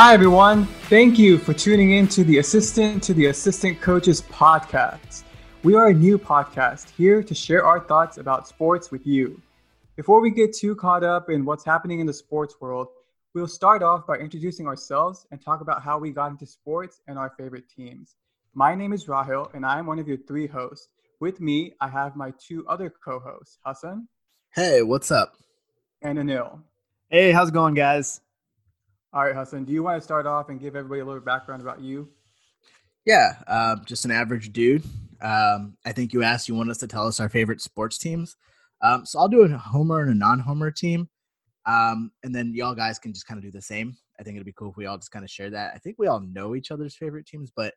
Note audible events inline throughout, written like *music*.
Hi, everyone. Thank you for tuning in to the Assistant to the Assistant Coaches podcast. We are a new podcast here to share our thoughts about sports with you. Before we get too caught up in what's happening in the sports world, we'll start off by introducing ourselves and talk about how we got into sports and our favorite teams. My name is Rahil, and I'm one of your three hosts. With me, I have my two other co hosts, Hassan. Hey, what's up? And Anil. Hey, how's it going, guys? All right, Hassan, do you want to start off and give everybody a little background about you? Yeah, uh, just an average dude. Um, I think you asked, you want us to tell us our favorite sports teams. Um, so I'll do a homer and a non homer team. Um, and then y'all guys can just kind of do the same. I think it'd be cool if we all just kind of share that. I think we all know each other's favorite teams, but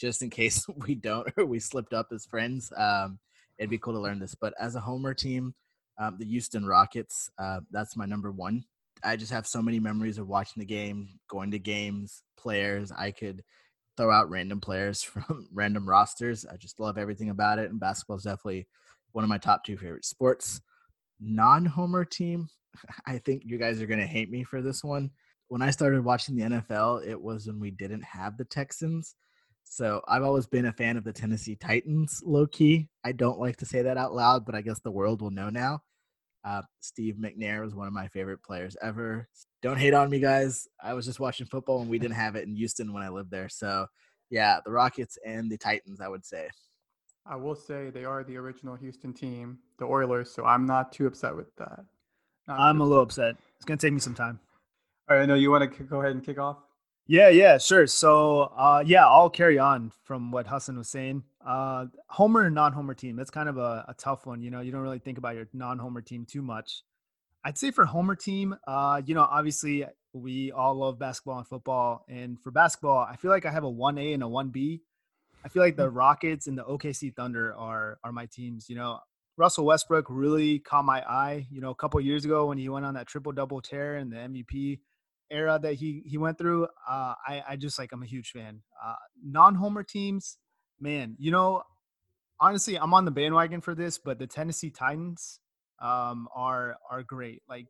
just in *laughs* case we don't or we slipped up as friends, um, it'd be cool to learn this. But as a homer team, um, the Houston Rockets, uh, that's my number one. I just have so many memories of watching the game, going to games, players. I could throw out random players *laughs* from random rosters. I just love everything about it. And basketball is definitely one of my top two favorite sports. Non homer team, *laughs* I think you guys are going to hate me for this one. When I started watching the NFL, it was when we didn't have the Texans. So I've always been a fan of the Tennessee Titans, low key. I don't like to say that out loud, but I guess the world will know now. Uh, Steve McNair was one of my favorite players ever. Don't hate on me, guys. I was just watching football and we didn't have it in Houston when I lived there. So, yeah, the Rockets and the Titans, I would say. I will say they are the original Houston team, the Oilers, so I'm not too upset with that. Not I'm a little upset. It's going to take me some time. All right, Anil you want to go ahead and kick off? Yeah, yeah, sure. So, uh, yeah, I'll carry on from what Hassan was saying. Uh, homer and non-homer team. That's kind of a, a, tough one. You know, you don't really think about your non-homer team too much. I'd say for homer team, uh, you know, obviously we all love basketball and football, and for basketball, I feel like I have a one A and a one B. I feel like the mm. Rockets and the OKC Thunder are are my teams. You know, Russell Westbrook really caught my eye. You know, a couple years ago when he went on that triple double tear in the MVP era that he he went through, uh, I I just like I'm a huge fan. Uh, non homer teams, man, you know, honestly, I'm on the bandwagon for this, but the Tennessee Titans um, are are great. Like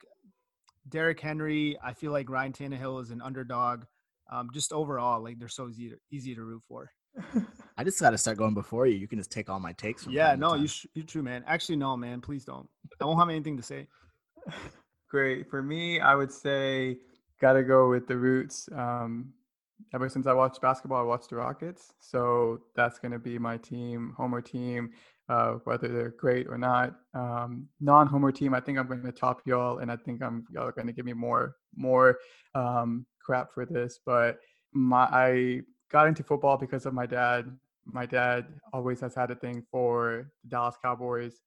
Derrick Henry, I feel like Ryan Tannehill is an underdog. Um, just overall, like they're so easy to, easy to root for. *laughs* I just got to start going before you. You can just take all my takes. yeah, no, you sh- you're true, man. Actually, no, man. Please don't. I won't have anything to say. *laughs* Great for me. I would say got to go with the roots. Um, ever since I watched basketball, I watched the Rockets. So that's going to be my team, homer team, uh, whether they're great or not. Um, non-homer team, I think I'm going to top y'all, and I think I'm y'all are going to give me more more um, crap for this. But my I got into football because of my dad. My dad always has had a thing for the Dallas Cowboys,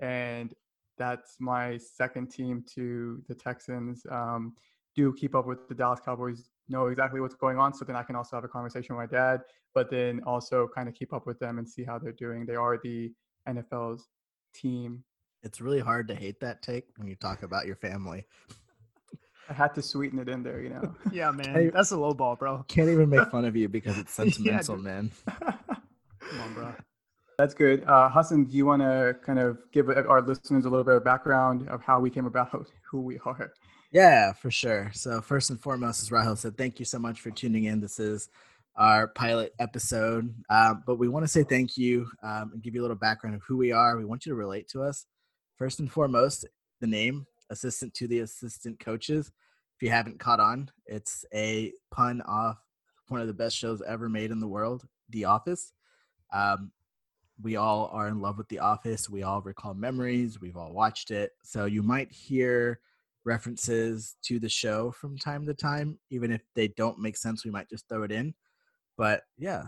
and that's my second team to the Texans. Um, do keep up with the Dallas Cowboys, know exactly what's going on, so then I can also have a conversation with my dad, but then also kind of keep up with them and see how they're doing. They are the NFL's team. It's really hard to hate that take when you talk about your family. I had to sweeten it in there, you know. *laughs* yeah, man, that's a low ball, bro. Can't even make fun of you *laughs* because it's sentimental, yeah, man. *laughs* Come on, bro. That's good. Uh, Hassan, do you want to kind of give our listeners a little bit of background of how we came about who we are? Yeah, for sure. So first and foremost, as Rahel said, thank you so much for tuning in. This is our pilot episode, um, but we want to say thank you um, and give you a little background of who we are. We want you to relate to us. First and foremost, the name assistant to the assistant coaches. If you haven't caught on, it's a pun off one of the best shows ever made in the world, The Office. Um, we all are in love with The Office. We all recall memories. We've all watched it. So you might hear references to the show from time to time. Even if they don't make sense, we might just throw it in. But yeah,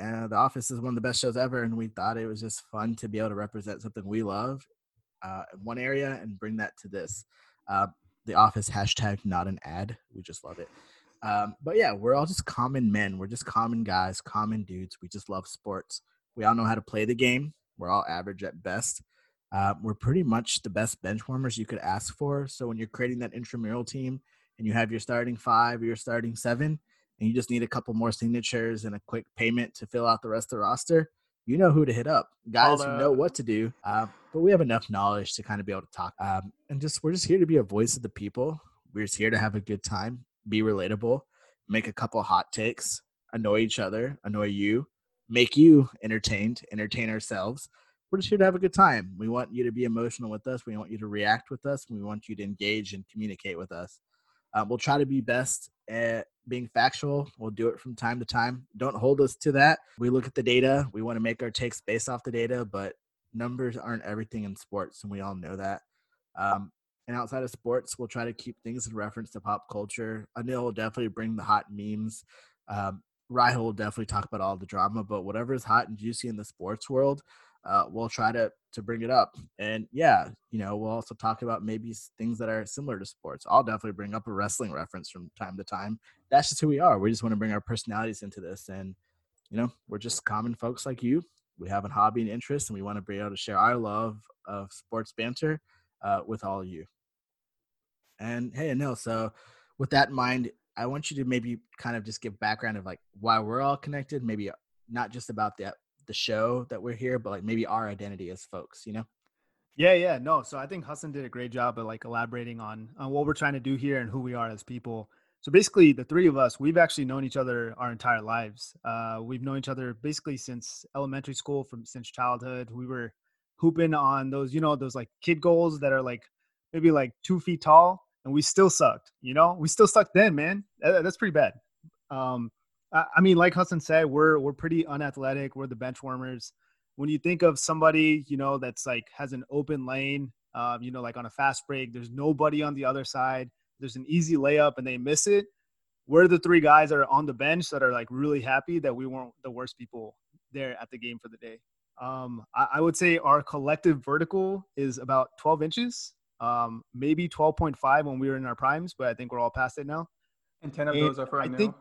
uh, The Office is one of the best shows ever, and we thought it was just fun to be able to represent something we love uh, in one area and bring that to this. Uh, the Office hashtag not an ad. We just love it. Um, but yeah, we're all just common men. We're just common guys, common dudes. We just love sports. We all know how to play the game. We're all average at best. Uh, we're pretty much the best bench warmers you could ask for. So when you're creating that intramural team and you have your starting five or your starting seven, and you just need a couple more signatures and a quick payment to fill out the rest of the roster, you know who to hit up. Guys who know what to do, uh, but we have enough knowledge to kind of be able to talk. Um, and just we're just here to be a voice of the people. We're just here to have a good time, be relatable, make a couple hot takes, annoy each other, annoy you, make you entertained, entertain ourselves. We're just here to have a good time. We want you to be emotional with us. We want you to react with us. We want you to engage and communicate with us. Uh, we'll try to be best at being factual. We'll do it from time to time. Don't hold us to that. We look at the data. We want to make our takes based off the data, but numbers aren't everything in sports, and we all know that. Um, and outside of sports, we'll try to keep things in reference to pop culture. Anil will definitely bring the hot memes. Um, Rahul will definitely talk about all the drama, but whatever is hot and juicy in the sports world, uh, we'll try to to bring it up. And yeah, you know, we'll also talk about maybe things that are similar to sports. I'll definitely bring up a wrestling reference from time to time. That's just who we are. We just want to bring our personalities into this, and you know, we're just common folks like you. We have a hobby and interest, and we want to be able to share our love of sports banter uh, with all of you. And hey, Anil, so with that in mind, I want you to maybe kind of just give background of like why we're all connected, maybe not just about the the show that we're here, but like maybe our identity as folks, you know? Yeah, yeah, no. So I think Hassan did a great job of like elaborating on on what we're trying to do here and who we are as people. So basically, the three of us, we've actually known each other our entire lives. Uh, we've known each other basically since elementary school, from since childhood. We were hooping on those, you know, those like kid goals that are like maybe like two feet tall, and we still sucked. You know, we still sucked then, man. That, that's pretty bad. Um, I mean, like Hassan said, we're we're pretty unathletic. We're the bench warmers. When you think of somebody, you know, that's like has an open lane, um, you know, like on a fast break, there's nobody on the other side. There's an easy layup and they miss it. We're the three guys that are on the bench that are like really happy that we weren't the worst people there at the game for the day. Um, I, I would say our collective vertical is about 12 inches, um, maybe 12.5 when we were in our primes, but I think we're all past it now. And 10 of and those are for I think,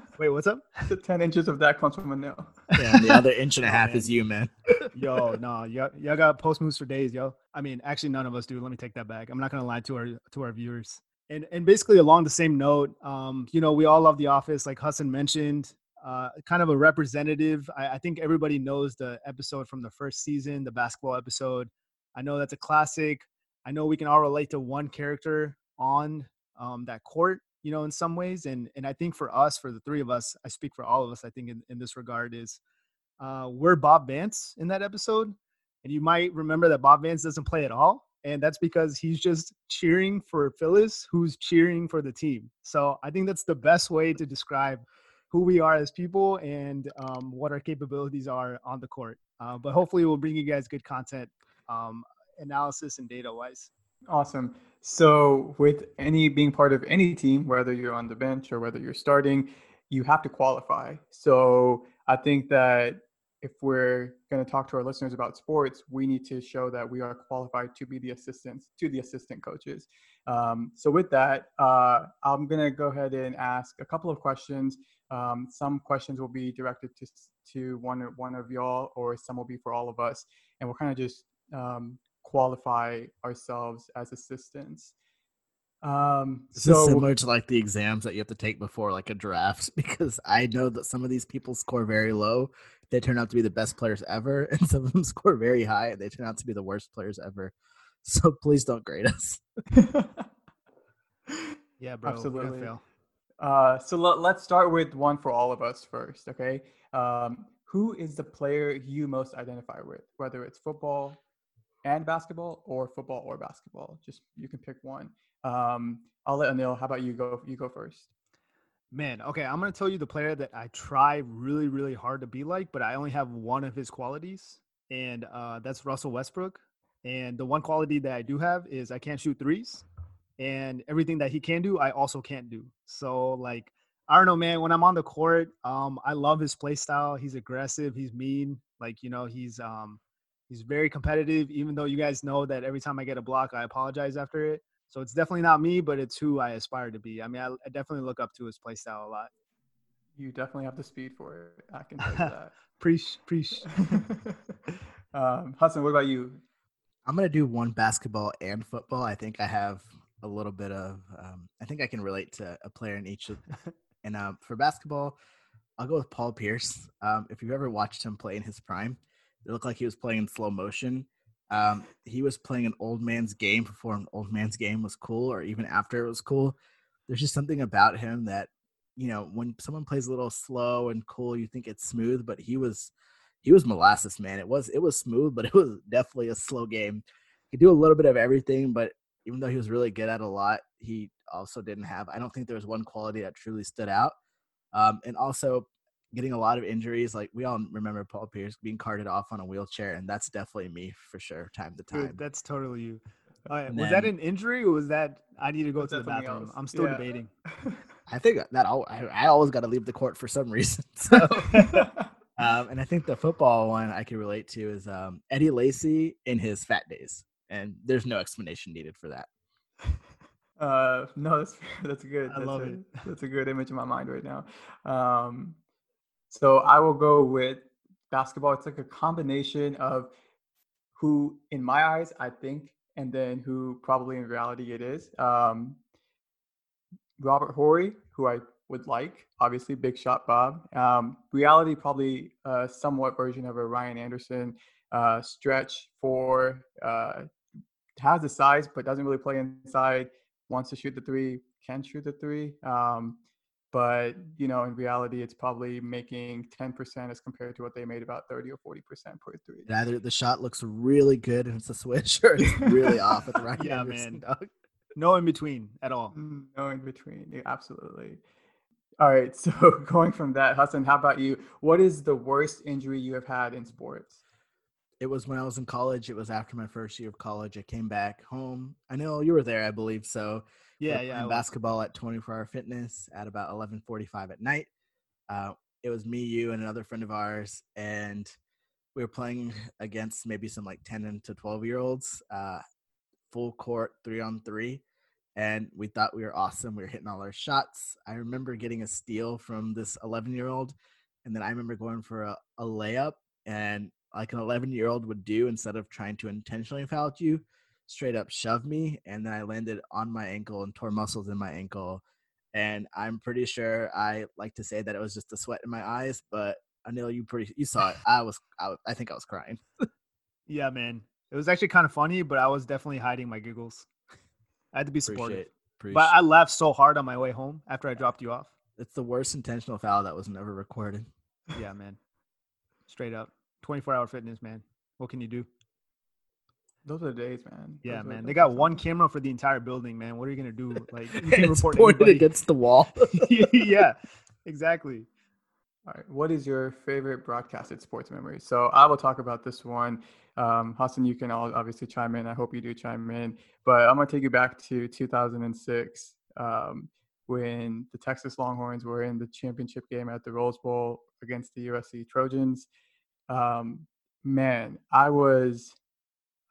*laughs* Wait, what's up? The 10 inches of that comes from Anil. Yeah, the other inch and a *laughs* half oh, is you, man. *laughs* yo, no, y'all, y'all got post moves for days, yo. I mean, actually, none of us do. Let me take that back. I'm not gonna lie to our to our viewers. And and basically along the same note, um, you know, we all love The Office, like Hassan mentioned. Uh, kind of a representative. I, I think everybody knows the episode from the first season, the basketball episode. I know that's a classic. I know we can all relate to one character on um, that court you know, in some ways. And and I think for us, for the three of us, I speak for all of us, I think in, in this regard is uh, we're Bob Vance in that episode. And you might remember that Bob Vance doesn't play at all. And that's because he's just cheering for Phyllis, who's cheering for the team. So I think that's the best way to describe who we are as people and um, what our capabilities are on the court. Uh, but hopefully, we'll bring you guys good content, um, analysis, and data wise. Awesome. So, with any being part of any team, whether you're on the bench or whether you're starting, you have to qualify. So, I think that if we're going to talk to our listeners about sports, we need to show that we are qualified to be the assistants to the assistant coaches. Um, so, with that, uh, I'm going to go ahead and ask a couple of questions. Um, some questions will be directed to to one one of y'all, or some will be for all of us, and we'll kind of just um, qualify ourselves as assistants. Um, this so, is similar to like the exams that you have to take before like a draft *laughs* because I know that some of these people score very low. They turn out to be the best players ever, *laughs* and some of them score very high and they turn out to be the worst players ever. *laughs* So please don't grade us. yeah, bro. Absolutely. Uh, so let, let's start with one for all of us first, okay? Um, who is the player you most identify with, whether it's football, and basketball or football or basketball. Just you can pick one. Um, I'll let Anil. How about you go? You go first. Man, okay, I'm gonna tell you the player that I try really, really hard to be like, but I only have one of his qualities, and uh, that's Russell Westbrook. And the one quality that I do have is I can't shoot threes, and everything that he can do, I also can't do. So like, I don't know, man. When I'm on the court, um, I love his play style. He's aggressive. He's mean. Like you know, he's um, He's very competitive, even though you guys know that every time I get a block, I apologize after it. So it's definitely not me, but it's who I aspire to be. I mean, I, I definitely look up to his play style a lot. You definitely have the speed for it. I can tell you *laughs* that. preach, preach. *laughs* um, Hassan, what about you? I'm gonna do one basketball and football. I think I have a little bit of. Um, I think I can relate to a player in each. Of, *laughs* and um, for basketball, I'll go with Paul Pierce. Um, if you've ever watched him play in his prime, it looked like he was playing in slow motion. Um, he was playing an old man's game before an old man's game was cool, or even after it was cool. There's just something about him that you know, when someone plays a little slow and cool, you think it's smooth, but he was he was molasses, man. It was it was smooth, but it was definitely a slow game. He could do a little bit of everything, but even though he was really good at a lot, he also didn't have. I don't think there was one quality that truly stood out. Um, and also getting a lot of injuries. Like we all remember Paul Pierce being carted off on a wheelchair, and that's definitely me for sure, time to time. Dude, that's totally you. was And that an injury or was that I need to go to the bathroom? else? I'm still Yeah. debating. *laughs* I think that al- I, I always got to leave the court for some reason. *laughs* So, *laughs* um, and I think the football one I can relate to is um, Eddie Lacy in his fat days, and there's no explanation needed for that. Uh, no, that's that's good. I that's love a, it. That's a good image in my mind right now. Um, so I will go with basketball. It's like a combination of who, in my eyes, I think, and then who probably in reality it is. Um, Robert Horry, who I would like, obviously, big shot Bob. Um, reality, probably a somewhat version of a Ryan Anderson uh, stretch four uh, has the size but doesn't really play inside. Wants to shoot the three, can shoot the three. Um, but you know, in reality, it's probably making 10% as compared to what they made about 30 or 40% per three. And Either the shot looks really good and it's a switch, or it's really off with Ryan *laughs* Yeah, Anderson, man. dog. No in between at all. Mm, No in between. Yeah, absolutely. All right. So *laughs* going from that, Hassan, how about you? What is the worst injury you have had in sports? It was when I was in college. It was after my first year of college. I came back home. I know you were there, I believe. So we Yeah, yeah. Was- basketball at 24 Hour Fitness at about 11:45 at night. Uh, it was me, you, and another friend of ours, and we were playing against maybe some like 10 and to 12 year olds, uh, full court, three on three, and we thought we were awesome. We were hitting all our shots. I remember getting a steal from this 11 year old, and then I remember going for a, a layup, and like an 11 year old would do instead of trying to intentionally foul you straight up shoved me and then I landed on my ankle and tore muscles in my ankle. And I'm pretty sure I like to say that it was just the sweat in my eyes, but Anil, you pretty you saw it. I was I, I think I was crying. *laughs* Yeah, man. It was actually kind of funny, but I was definitely hiding my giggles. I had to be supportive. Appreciate. But I laughed so hard on my way home after I dropped you off. it's the worst intentional foul that was never recorded. Yeah, man. Straight up. 24 hour fitness, man. What can you do? Those are the days, man. Yeah, Those man. They got one camera for the entire building, man. What are you gonna do? *laughs* Like you can report pointed against the wall. *laughs* yeah, exactly. All right. What is your favorite broadcasted sports memory? So I will talk about this one. Um, Hassan, you can all obviously chime in. I hope you do chime in. But I'm going to take you back to 2006 um, when the Texas Longhorns were in the championship game at the Rose Bowl against the USC Trojans. Um, man, I was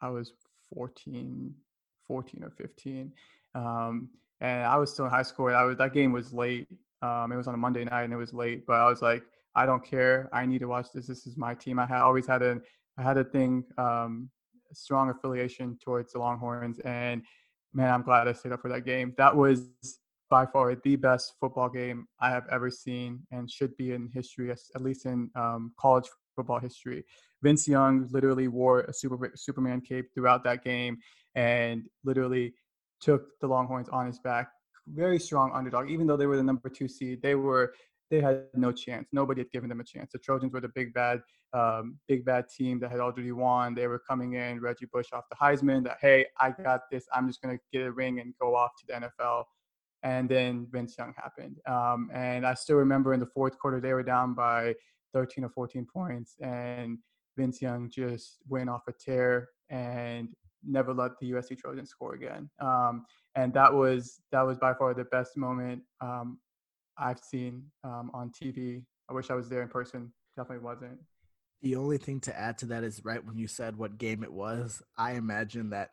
I was 14, 14 or 15. Um, and I was still in high school. I was that game was late. Um, it was on a Monday night and it was late, but I was like, I don't care. I need to watch this. This is my team. I had always had a I had a thing, um, a strong affiliation towards the Longhorns, and man, I'm glad I stayed up for that game. That was by far the best football game I have ever seen, and should be in history, at least in um, college football history. Vince Young literally wore a super Superman cape throughout that game, and literally took the Longhorns on his back. Very strong underdog, even though they were the number two seed. They were they had no chance. Nobody had given them a chance. The Trojans were the big bad, um, big bad team that had already won. They were coming in, Reggie Bush off the Heisman. That hey, I got this. I'm just gonna get a ring and go off to the NFL. And then Vince Young happened. Um, and I still remember in the fourth quarter they were down by 13 or 14 points, and Vince Young just went off a tear and never let the USC Trojans score again. Um, and that was that was by far the best moment um, I've seen um, on TV. I wish I was there in person. Definitely wasn't. The only thing to add to that is right when you said what game it was, I imagine that,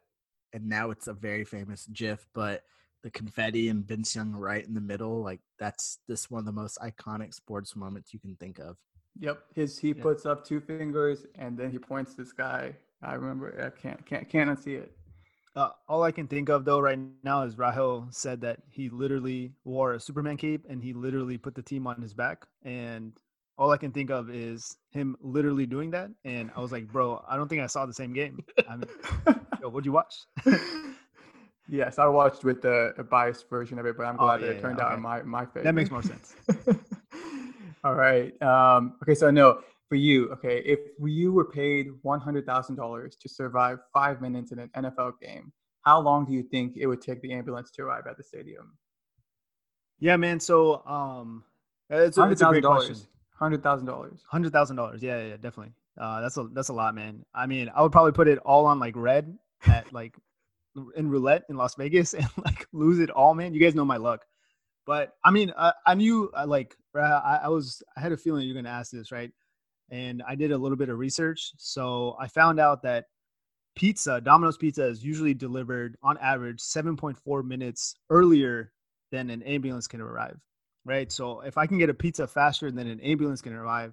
and now it's a very famous GIF, but the confetti and Vince Young right in the middle, like that's this one of the most iconic sports moments you can think of. Yep. His he Yeah. puts up two fingers and then he points to the sky. I remember. I can't can't can't unsee it. Uh, all I can think of though right now is Rahel said that he literally wore a Superman cape and he literally put the team on his back. And all I can think of is him literally doing that. And I was like, bro, I don't think I saw the same game. I mean, yo, what'd you watch? *laughs* Yes, I watched with the a biased version of it, but I'm Oh, glad that yeah, it turned yeah, out okay. in my my favor. That makes more sense. *laughs* All right. Um, okay, so no, for you, okay, if you were paid one hundred thousand dollars to survive five minutes in an NFL game, how long do you think it would take the ambulance to arrive at the stadium? Yeah, man. So um, it's, a, it's a great question. Hundred thousand dollars. Hundred thousand dollars. Yeah, yeah, definitely. Uh, that's a that's a lot, man. I mean, I would probably put it all on like red at like in roulette in Las Vegas *laughs* and like lose it all, man. You guys know my luck. But I mean, I, I knew like uh, I, I was I had a feeling you're gonna ask this, right? And I did a little bit of research, so I found out that pizza, Domino's Pizza, is usually delivered on average 7.4 minutes earlier than an ambulance can arrive, right? So if I can get a pizza faster than an ambulance can arrive,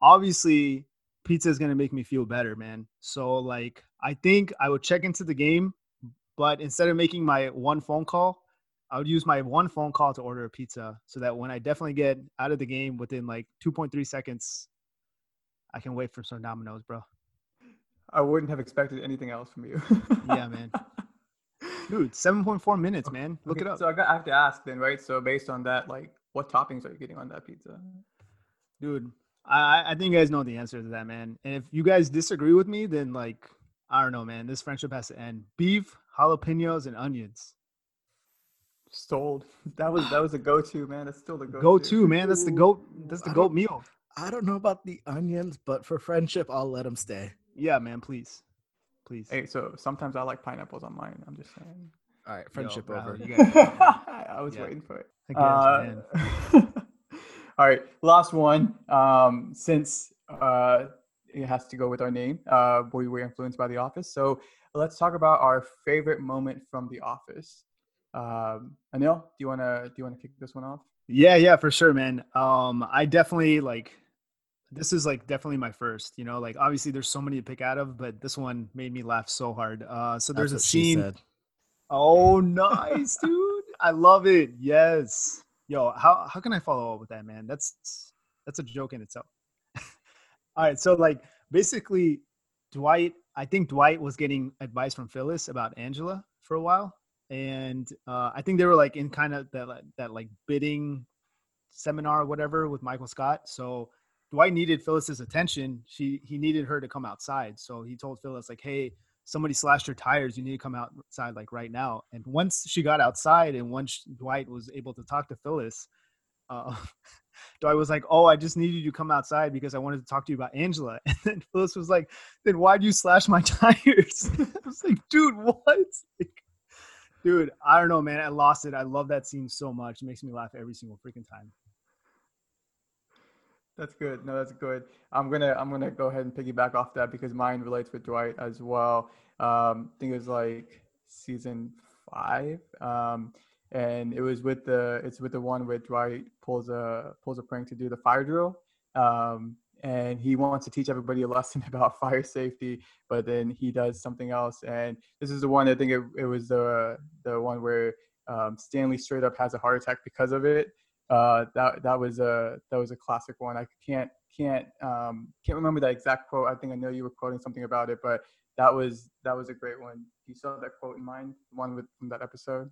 obviously pizza is going to make me feel better, man. So like I think I would check into the game, but instead of making my one phone call, I would use my one phone call to order a pizza so that when I definitely get out of the game within like 2.3 seconds, I can wait for some Domino's, bro. I wouldn't have expected anything else from you. Yeah, man. *laughs* Dude, 7.4 minutes, man. Look Okay, it up. So I, got, I have to ask then, right? So based on that, like, what toppings are you getting on that pizza? Dude, I, I think you guys know the answer to that, man. And if you guys disagree with me, then like, I don't know, man. This friendship has to end. Beef, jalapenos, and onions. Sold. *laughs* That was that was a go-to, man. That's still the go-to. Go to, man. That's the goat. That's the goat meal. I don't know about the onions, but for friendship, I'll let them stay. Yeah, man. Please, please. Hey, so sometimes I like pineapples on mine. I'm just saying. All right, friendship Rahul, over. you *laughs* gotta- I was Yeah. waiting for it. I guess, Uh, man. *laughs* all right, last one. Um, since uh, it has to go with our name, uh, we were influenced by The Office. So let's talk about our favorite moment from The Office. Um, Anil, do you wanna do you wanna kick this one off? Yeah, yeah, for sure, man. Um, I definitely like. This is like definitely my first. You know, like obviously there's so many to pick out of, but this one made me laugh so hard. Uh, so there's That's a what she scene. said. Oh, nice, *laughs* dude. I love it. Yes. Yo, how how can I follow up with that, man? That's that's a joke in itself. *laughs* All right, so like basically Dwight, I think Dwight was getting advice from Phyllis about Angela for a while. And uh, I think they were like in kind of that that like bidding seminar or whatever with Michael Scott. So Dwight needed Phyllis's attention. She he needed her to come outside. So he told Phyllis like, "Hey, somebody slashed her tires. You need to come outside like right now." And once she got outside, and once Dwight was able to talk to Phyllis, uh, *laughs* Dwight was like, "Oh, I just needed you to come outside because I wanted to talk to you about Angela." *laughs* And then Phyllis was like, "Then why'd you slash my *laughs* tires?" I was like, "Dude, what?" Like, dude, I don't know, man. I lost it. I love that scene so much. It makes me laugh every single freaking time. That's good. No, that's good. I'm gonna I'm gonna go ahead and piggyback off that because mine relates with Dwight as well. Um, I think it was like season five, um, and it was with the it's with the one where Dwight pulls a pulls a prank to do the fire drill, um, and he wants to teach everybody a lesson *laughs* about fire safety, but then he does something else. And this is the one I think it, it was the the one where um, Stanley straight up has a heart attack because of it uh, that that was a that was a classic one. I can't can't um, can't remember that exact quote. I think I know you were quoting something about it, but that was that was a great one. You saw that quote in mind, one with from that episode.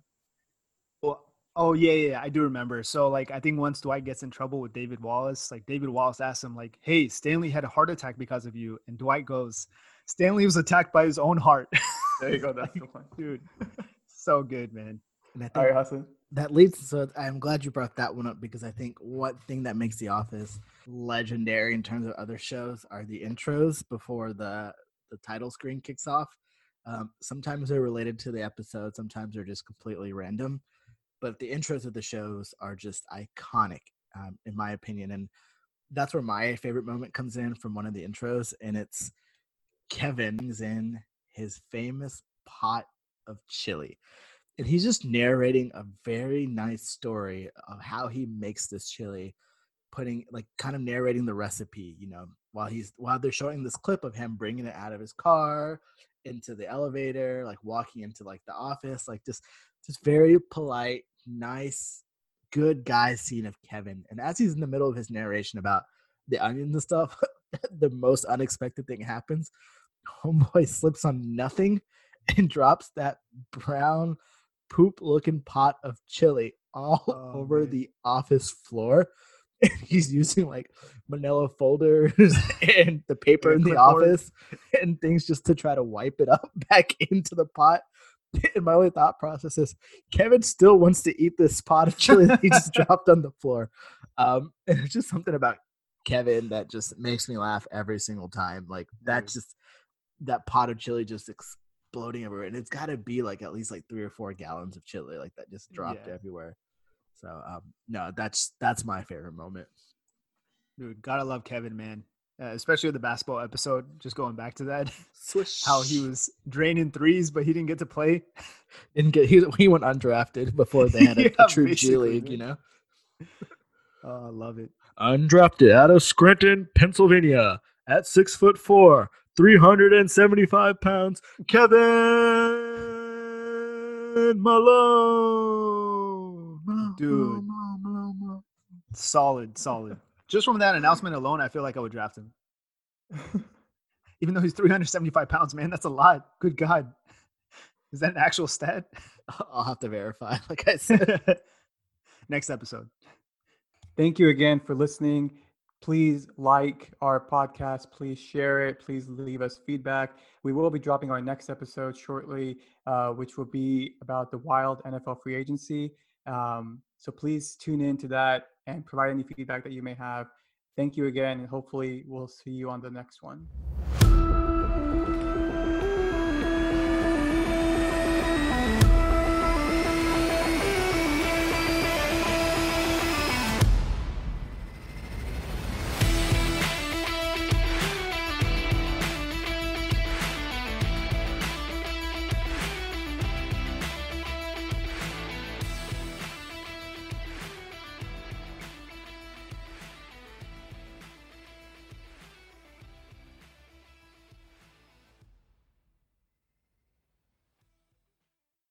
Well, oh yeah, yeah, I do remember. So like, I think once Dwight gets in trouble with David Wallace, like David Wallace asks him like, "Hey, Stanley had a heart attack because of you," and Dwight goes, "Stanley was attacked by his own heart." There you go. *laughs* That's the one. Dude, *laughs* so good, man. And I think right, Hassan. that leads so i'm glad you brought that one up because i think one thing that makes the office legendary in terms of other shows are the intros before the the title screen kicks off um, sometimes they're related to the episode sometimes they're just completely random but the intros of the shows are just iconic um, in my opinion and that's where my favorite moment comes in from one of the intros and it's kevin's in his famous pot of chili and he's just narrating a very nice story of how he makes this chili putting like kind of narrating the recipe you know while he's while they're showing this clip of him bringing it out of his car into the elevator like walking into like the office like just just very polite nice good guy scene of kevin and as he's in the middle of his narration about the onions and stuff *laughs* the most unexpected thing happens *laughs* homeboy slips on nothing and drops that brown poop looking pot of chili all Oh, *laughs* over man. the office floor. And he's using like manila folders and the paper And in the clipboard. office and things just to try to wipe it up back into the pot. And *laughs* my only thought process is Kevin still wants to eat this pot of chili that he just *laughs* dropped on the floor. Um, *laughs* and it's just something about Kevin that just makes me laugh every single time. Like that just that pot of chili just exploding everywhere. And it's gotta be like at least like three or four gallons of chili like that just dropped Yeah. everywhere. So um no, that's that's my favorite moment. Dude, gotta love Kevin, man. Uh, especially with the basketball episode. Just going back to that, *laughs* Swish how he was draining threes, but he didn't get to play. *laughs* didn't get he, he went undrafted before they had a, *laughs* a true G League, you know. Oh, I love it. undrafted out of Scranton, Pennsylvania, at six foot four, 375 pounds, Kevin Malone. Malone, Dude. Malone, Malone, Malone. Solid, solid. Just from that announcement alone, I feel like I would draft him. *laughs* Even though he's 375 pounds, man, that's a lot. Good God. Is that an actual stat? *laughs* I'll have to verify. *laughs* Like I said, Next episode. Thank you again for listening. Please like our podcast. Please share it. Please leave us feedback. We will be dropping our next episode shortly, uh, which will be about the wild NFL free agency. Um, so please tune in to that and provide any feedback that you may have. Thank you again, and hopefully, we'll see you on the next one.